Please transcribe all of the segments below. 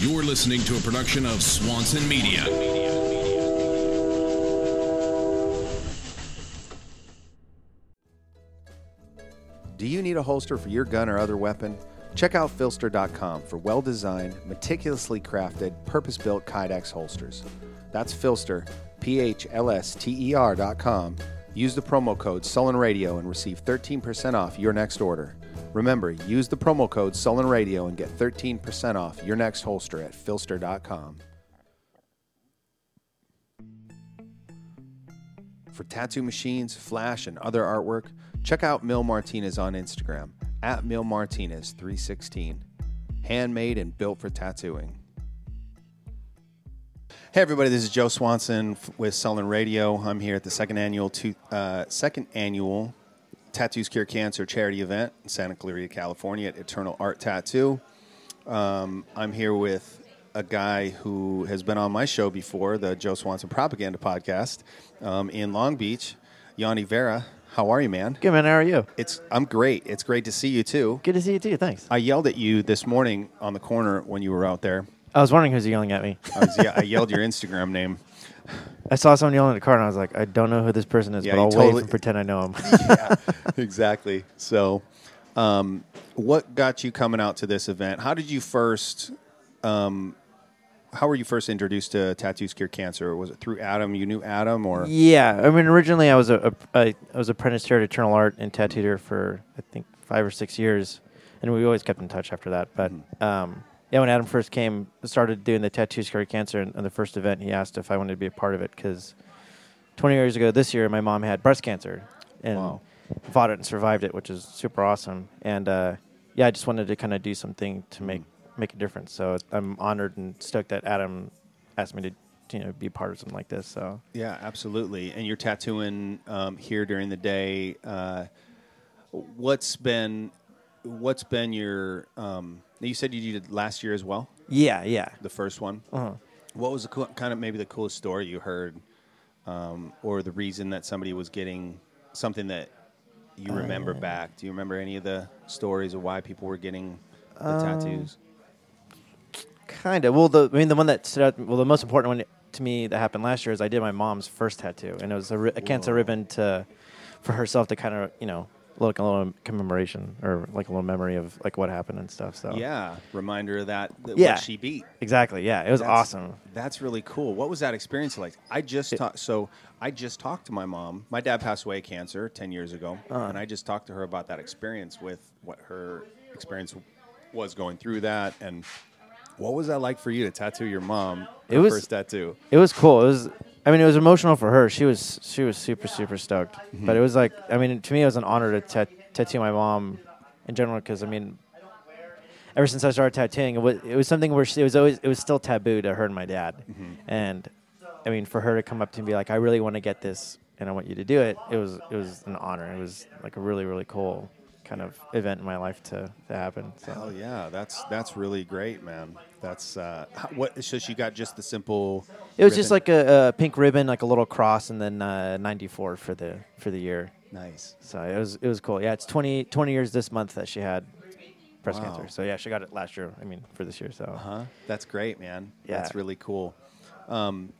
You're listening to a production of Swanson Media. Do you need a holster for your gun or other weapon? Check out PHLster.com for well designed, meticulously crafted, purpose built Kydex holsters. That's PHLster, P H L S T E R.com. Use the promo code Sullen Radio and receive 13% off your next order. Remember, use the promo code Sullen Radio and get 13% off your next holster at PHLster.com. For tattoo machines, flash, and other artwork, check out Mil Martinez on Instagram at Mil Martinez 316. Handmade and built for tattooing. Hey everybody, this is Joe Swanson with Sullen Radio. I'm here at the second annual two, uh, second annual Tattoos Cure Cancer charity event in Santa Clarita, California at Eternal Art Tattoo. Um, I'm here with a guy who has been on my show before, the Joe Swanson Propaganda Podcast, um, in Long Beach. Yanni Verra, how are you, man? Good man, how are you? It's I'm great. It's great to see you too. Good to see you too. Thanks. I yelled at you this morning on the corner when you were out there. I was wondering who's yelling at me. I, was, yeah, I yelled your Instagram name. I saw someone yelling at the car, and I was like, I don't know who this person is, Yeah, but I'll totally- wave and pretend I know him. yeah, exactly. So, um, what got you coming out to this event? How did you first? Um, how were you first introduced to Tattoos Cure Cancer? Was it through Adam? You knew Adam, or yeah, I mean, originally I was a, a I, I was apprenticed here at Eternal Art and tattooed here for I think five or six years, and we always kept in touch after that. But Mm-hmm. um, yeah, when Adam first came, started doing the Tattoos Cure Cancer, and, and the first event, he asked if I wanted to be a part of it because twenty years ago this year, my mom had breast cancer and Wow. fought it and survived it, which is super awesome. And uh, yeah, I just wanted to kind of do something to make make a difference. So I'm honored and stoked that Adam asked me to you know be part of something like this. So yeah, absolutely. And you're tattooing um, here during the day. Uh, what's been what's been your? Um, you said you did last year as well, yeah, yeah. the first one. Uh-huh. What was the cool, kind of maybe the coolest story you heard, um, or the reason that somebody was getting something that you remember Uh. back? Do you remember any of the stories of why people were getting the Um, tattoos? Kind of. Well, the I mean, the one that stood out. Well, the most important one to me that happened last year is I did my mom's first tattoo, and it was a, ri- a cancer ribbon to for herself to kind of you know like a little commemoration or like a little memory of like what happened and stuff. So Yeah, reminder of that. that Yeah. what she beat. exactly. Yeah, it was That's- awesome. That's really cool. What was that experience like? I just talked. So I just talked to my mom. My dad passed away of cancer ten years ago, Uh-huh. and I just talked to her about that experience with what her experience was going through that, and what was that like for you to tattoo your mom? It was- first tattoo. It was cool. It was. I mean, it was emotional for her. She was she was super super stoked. Mm-hmm. But it was like I mean, to me, it was an honor to tat- tattoo my mom in general because I mean, ever since I started tattooing, it was it was something where she, it was always it was still taboo to her and my dad, Mm-hmm. and I mean, for her to come up to me and be like, "I really want to get this, and I want you to do it," it was it was an honor. It was like a really really cool kind of event in my life to, to happen. So. Hell yeah, that's that's really great, man. That's uh, what. So she got just the simple. It was just like a, a pink ribbon, like a little cross, and then uh, 94 for the for the year. nice. So it was it was cool. Yeah, it's 20, 20 years this month that she had breast Wow. cancer. So yeah, she got it last year. I mean, for this year. So Huh? That's great, man. That's really cool. Um,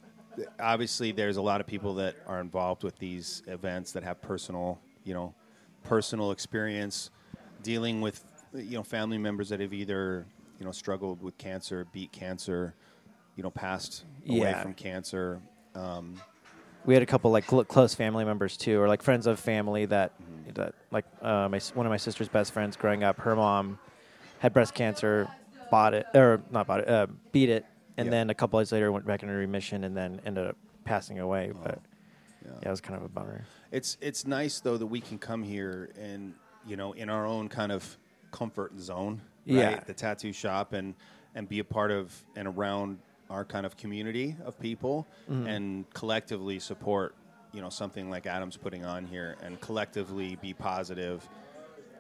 obviously, there's a lot of people that are involved with these events that have personal, you know, personal experience dealing with, you know, family members that have either, you know, struggled with cancer, beat cancer, you know, passed away Yeah. from cancer. Um, we had a couple like cl- close family members too, or like friends of family that Mm-hmm. that like uh, my one of my sister's best friends growing up. Her mom had breast cancer, bought it or not bought it, uh, beat it, and Yeah. then a couple days later went back into remission and then ended up passing away. But Oh, yeah. yeah, it was kind of a bummer. It's it's nice though that we can come here and you know in our own kind of comfort zone, right? Yeah. The tattoo shop and and be a part of and around our kind of community of people Mm-hmm. and collectively support you know something like Adam's putting on here and collectively be positive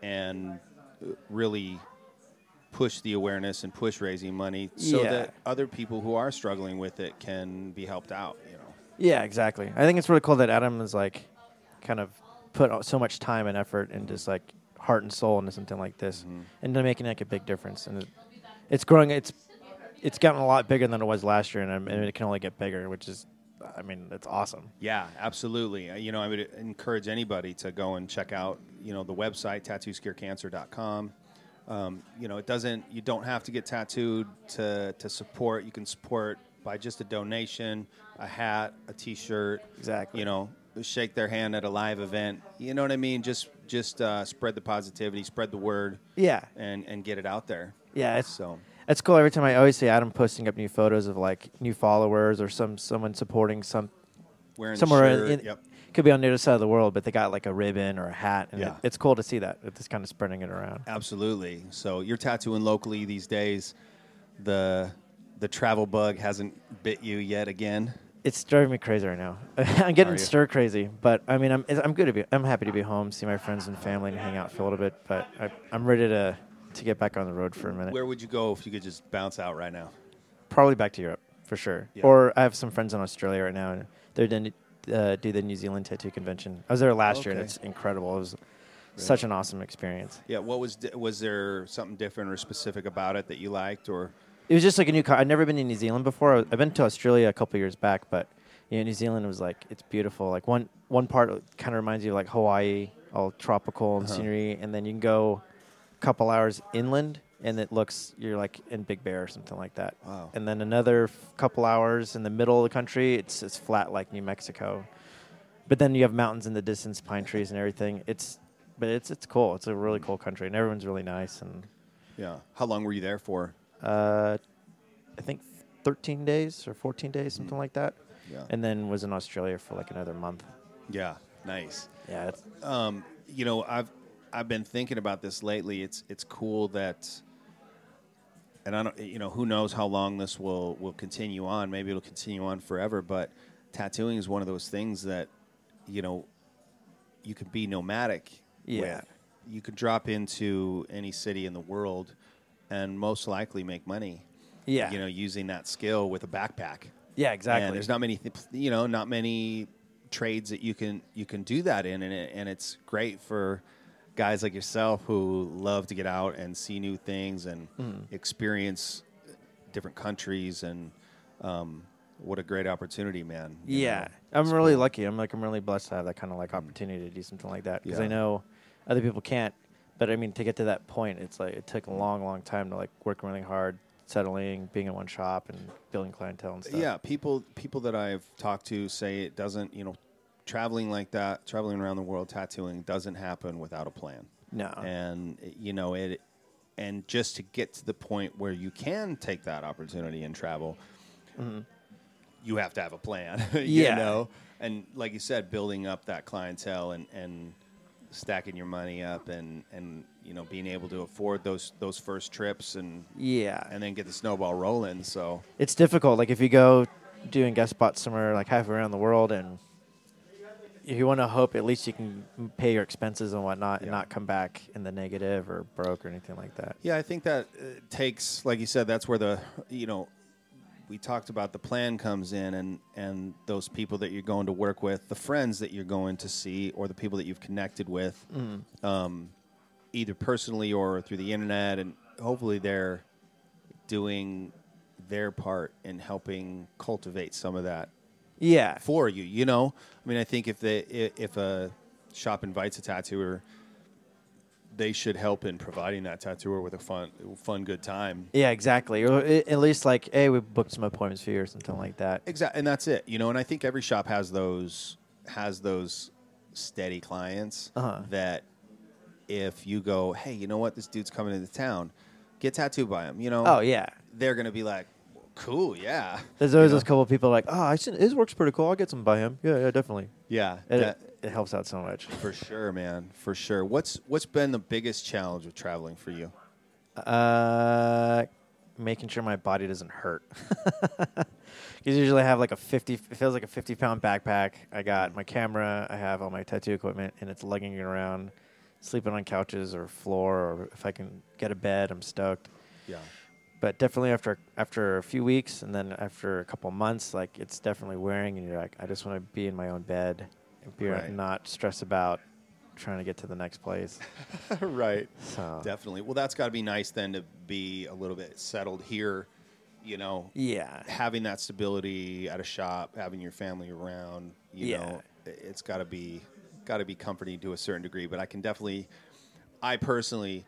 and uh, really push the awareness and push raising money so Yeah. that other people who are struggling with it can be helped out you know Yeah, exactly. I think it's really cool that Adam is like kind of put so much time and effort and just like heart and soul into something like this, Mm-hmm. and to making like a big difference. And it, it's growing. It's it's gotten a lot bigger than it was last year, and, and it can only get bigger, which is, I mean, it's awesome. Yeah, absolutely. Uh, You know, I would encourage anybody to go and check out, you know, the website tattooscurecancer.com. Um, you know, it doesn't. You don't have to get tattooed to to support. You can support by just a donation, a hat, a T-shirt. Exactly. You know, shake their hand at a live event. You know what I mean? Just just uh, spread the positivity, spread the word, Yeah, and and get it out there. yeah. It's So That's cool. Every time I always see Adam posting up new photos of like new followers or some someone supporting some wearing somewhere in, yep. could be on the other side of the world, but they got like a ribbon or a hat, and Yeah. it, it's cool to see that. It's kind of spreading it around. Absolutely. So you're tattooing locally these days. The the travel bug hasn't bit you yet again. It's driving me crazy right now. I'm getting stir crazy, but I mean, I'm I'm good to be. I'm happy to be home, see my friends and family, and hang out for a little bit. But I, I'm ready to to get back on the road for a minute. Where would you go if you could just bounce out right now? Probably back to Europe for sure. Yeah. Or I have some friends in Australia right now, and they're doing uh, do the New Zealand tattoo convention. I was there last year, and it's incredible. It was such an awesome experience. Yeah. What was di- was there something different or specific about it that you liked or? It was just like a new. Co- I'd never been to New Zealand before. I've been to Australia a couple years back, but you know, New Zealand was like it's beautiful. Like one one part kind of reminds you of like Hawaii, all tropical and Uh-huh. scenery, and then you can go a couple hours inland, and it looks you're like in Big Bear or something like that. Wow. And then another f- couple hours in the middle of the country, it's it's flat like New Mexico, but then you have mountains in the distance, pine trees and everything. It's but it's it's cool. It's a really cool country, and everyone's really nice and. Yeah. How long were you there for? Uh, I think 13 days or 14 days, something like that. Yeah. And then was in Australia for like another month. Yeah. Nice. Yeah, it's, Um, you know, I've I've been thinking about this lately. It's it's cool that, and I don't, you know, who knows how long this will will continue on. Maybe it'll continue on forever. But tattooing is one of those things that, you know, you could be nomadic. Yeah. with. You could drop into any city in the world, and most likely make money. yeah, You know, using that skill with a backpack. yeah, exactly. And there's not many, th- you know, not many trades that you can you can do that in, and it, and it's great for guys like yourself who love to get out and see new things and Mm-hmm. experience different countries and um, what a great opportunity, man. yeah, know. I'm really cool. lucky. I'm like I'm really blessed to have that kind of like opportunity to do something like that because Yeah. I know other people can't. But I mean, to get to that point, it's like it took a long, long time to like work really hard, settling, being in one shop, and building clientele and stuff. Yeah, people people that I've talked to say it doesn't, you know, traveling like that, traveling around the world tattooing doesn't happen without a plan. No. And you know, it and just to get to the point where you can take that opportunity and travel, mm-hmm. you have to have a plan. you Yeah. know? And like you said, building up that clientele and, and stacking your money up and, and you know, being able to afford those those first trips and yeah, and then get the snowball rolling. So it's difficult. Like if you go doing guest spots somewhere like halfway around the world, and if you want to hope at least you can pay your expenses and whatnot, and not come back in the negative or broke or anything like that. Yeah, I think that uh, takes, like you said, that's where the you know we talked about the plan comes in, and and those people that you're going to work with, the friends that you're going to see, or the people that you've connected with, um, either personally or through the internet, and hopefully they're doing their part in helping cultivate some of that Yeah, for you. You know, I mean, I think if they if a shop invites a tattooer, they should help in providing that tattooer with a fun, fun, good time. yeah, exactly. Or at least like, hey, we booked some appointments for you or something like that. Exactly, and that's it. You know, and I think every shop has those has those steady clients Uh-huh. that if you go, hey, you know what, this dude's coming into town, get tattooed by him. You know, Oh yeah. they're gonna be like, cool, yeah, There's always You know? those couple people like, oh, I should, his work's pretty cool. I'll get some by him. Yeah, yeah, definitely. yeah, And that- it, it helps out so much. for sure, man, for sure. What's what's been the biggest challenge with traveling for you? Uh, making sure my body doesn't hurt. Because usually I have like a 50, it feels like a 50 pound backpack. I got my camera, I have all my tattoo equipment, and it's lugging it around, sleeping on couches or floor, or if I can get a bed, I'm stoked. Yeah. But definitely after after a few weeks and then after a couple months, like it's definitely wearing, and you're like, I just want to be in my own bed and be Right. not stress about trying to get to the next place. right. So Definitely. Well, that's got to be nice then to be a little bit settled here you know, Yeah. having that stability at a shop, having your family around, you Yeah. know, it's got to be got to be comforting to a certain degree. But I can definitely, I personally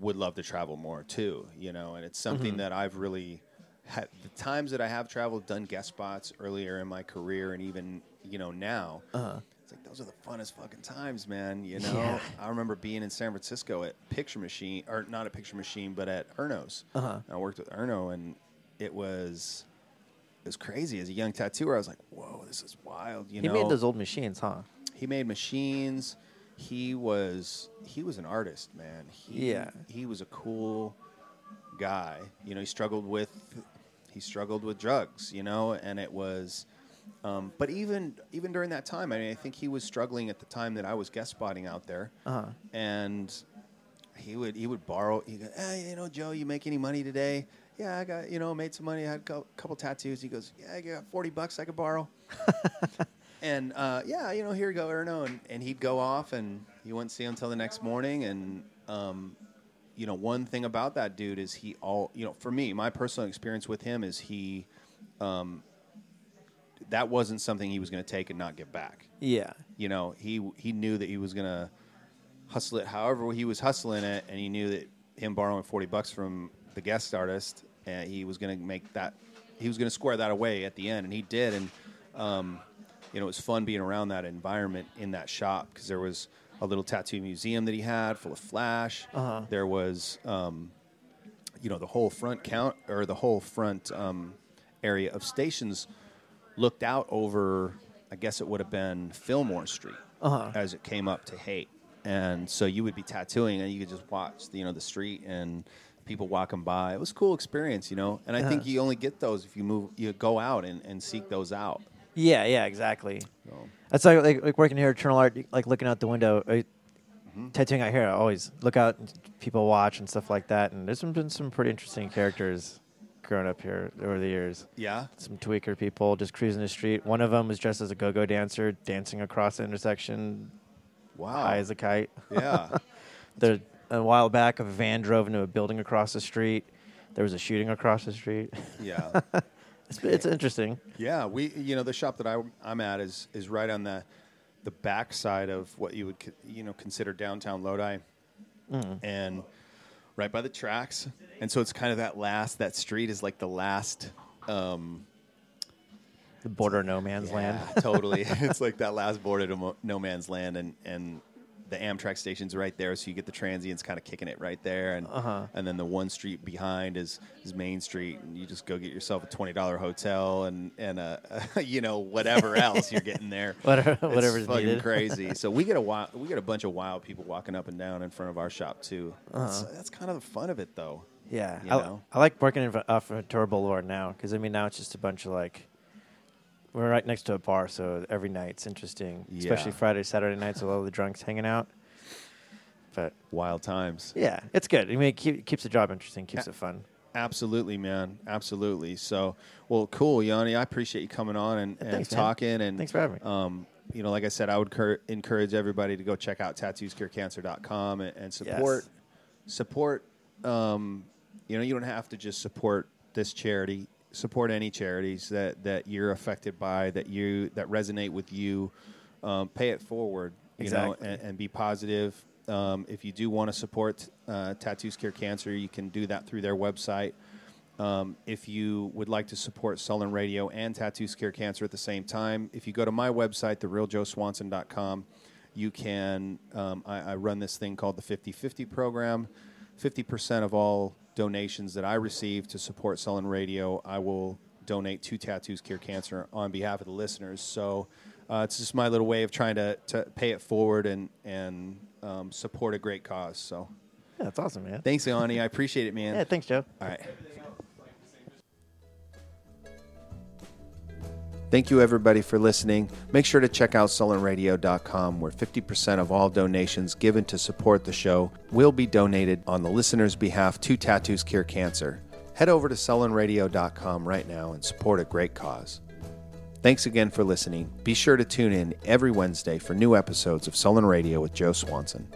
would love to travel more too, you know, and it's something Mm-hmm. that I've really had the times that I have traveled, done guest spots earlier in my career, and even you know now. It's like those are the funnest fucking times, man. You know, Uh-huh. Yeah. I remember being in San Francisco at Picture Machine, or not at Picture Machine, but at Erno's. Uh-huh. I worked with Erno, and it was it was crazy. As a young tattooer, I was like, "Whoa, this is wild!" You He know, he made those old machines, huh? he made machines. He was he was an artist, man. He, Yeah. he was a cool guy. You know, he struggled with he struggled with drugs. You know, and it was. Um, but even even during that time, I mean, I think he was struggling at the time that I was guest spotting out there, Uh-huh. and he would he would borrow. He go, hey, you know, Joe, you make any money today? Yeah, I got you know made some money. I had a couple tattoos. He goes, yeah, I got forty bucks I could borrow. and uh, yeah, you know, here you go, Erno, and, and he'd go off, and you wouldn't see him until the next morning. And um, you know, one thing about that dude is he all you know. For me, my personal experience with him is he. Um, that wasn't something he was going to take and not give back Yeah. you know, he he knew that he was gonna hustle it however he was hustling it, and he knew that him borrowing forty bucks from the guest artist, and he was gonna make that, he was gonna square that away at the end, and he did, and um, you know, it was fun being around that environment in that shop because there was a little tattoo museum that he had full of flash. Uh-huh. There was, um, you know, the whole front count or the whole front um, area of stations looked out over, I guess it would have been Fillmore Street Uh-huh. as it came up to Haight. And so you would be tattooing and you could just watch, you know, the street and people walking by. It was a cool experience, you know. And I think you only get those if you move, you go out and, and seek those out. Yeah, yeah, exactly. So, That's like, like like working here at Eternal Art, like looking out the window, uh, Mm-hmm. tattooing out here. I always look out, and people watch and stuff like that. And there's been- some pretty interesting characters growing up here over the years. yeah. Some tweaker people just cruising the street. One of them was dressed as a go-go dancer, dancing across the intersection, Wow. high as a kite. yeah. There, a while back, a van drove into a building across the street. There was a shooting across the street. Yeah. It's, it's interesting. Yeah, we you know the shop that I I'm at is is right on the the back side of what you would co- you know consider downtown Lodi, and right by the tracks, and so it's kind of that last that street is like the last. Um, The border of no man's yeah, land. totally. it's like that last border to mo- no man's land, and and the Amtrak station's right there, so you get the transients kind of kicking it right there, and Uh-huh. and then the one street behind is is Main Street, and you just go get yourself a twenty dollar hotel and and a, you know whatever else you're getting there. Whatever- It's whatever's fucking needed. crazy. So we get a wild, we get a bunch of wild people walking up and down in front of our shop too. That's, Uh-huh. that's kind of the fun of it, though. Yeah, You I, know? I like working in, off Ventura Boulevard now because I mean now it's just a bunch of like we're right next to a bar, so every night's interesting, especially Friday, Saturday nights with all the drunks hanging out. But Wild times. yeah, it's good. I mean, it keep, keeps the job interesting, keeps Yeah. it fun. Absolutely, man. Absolutely. So, well, cool, Yanni. I appreciate you coming on and, and thanks, man. talking. And Thanks for having me. Um, you know, like I said, I would cur- encourage everybody to go check out tattooscurecancer.com and, and support support. Um, you know, you don't have to just support this charity. Support any charities that that you're affected by, that you that resonate with you. Um, pay it forward. You Exactly. know, and, and be positive. Um, if you do want to support uh, Tattoos Cure Cancer, you can do that through their website. Um, if you would like to support Sullen Radio and Tattoos Cure Cancer at the same time, if you go to my website, therealjoeswanson.com, you can, um, I, I run this thing called the 50 50 program. 50% of all donations that I receive to support Sullen Radio, I will donate to Tattoos Cure Cancer on behalf of the listeners. So uh, it's just my little way of trying to, to pay it forward and, and um, support a great cause. So Yeah, that's awesome, man. thanks, Yanni. I appreciate it, man. yeah, thanks, Joe. All right. Thank you, everybody, for listening. Make sure to check out SullenRadio.com, where 50% of all donations given to support the show will be donated on the listener's behalf to Tattoos Cure Cancer. Head over to SullenRadio.com right now and support a great cause. Thanks again for listening. Be sure to tune in every Wednesday for new episodes of Sullen Radio with Joe Swanson.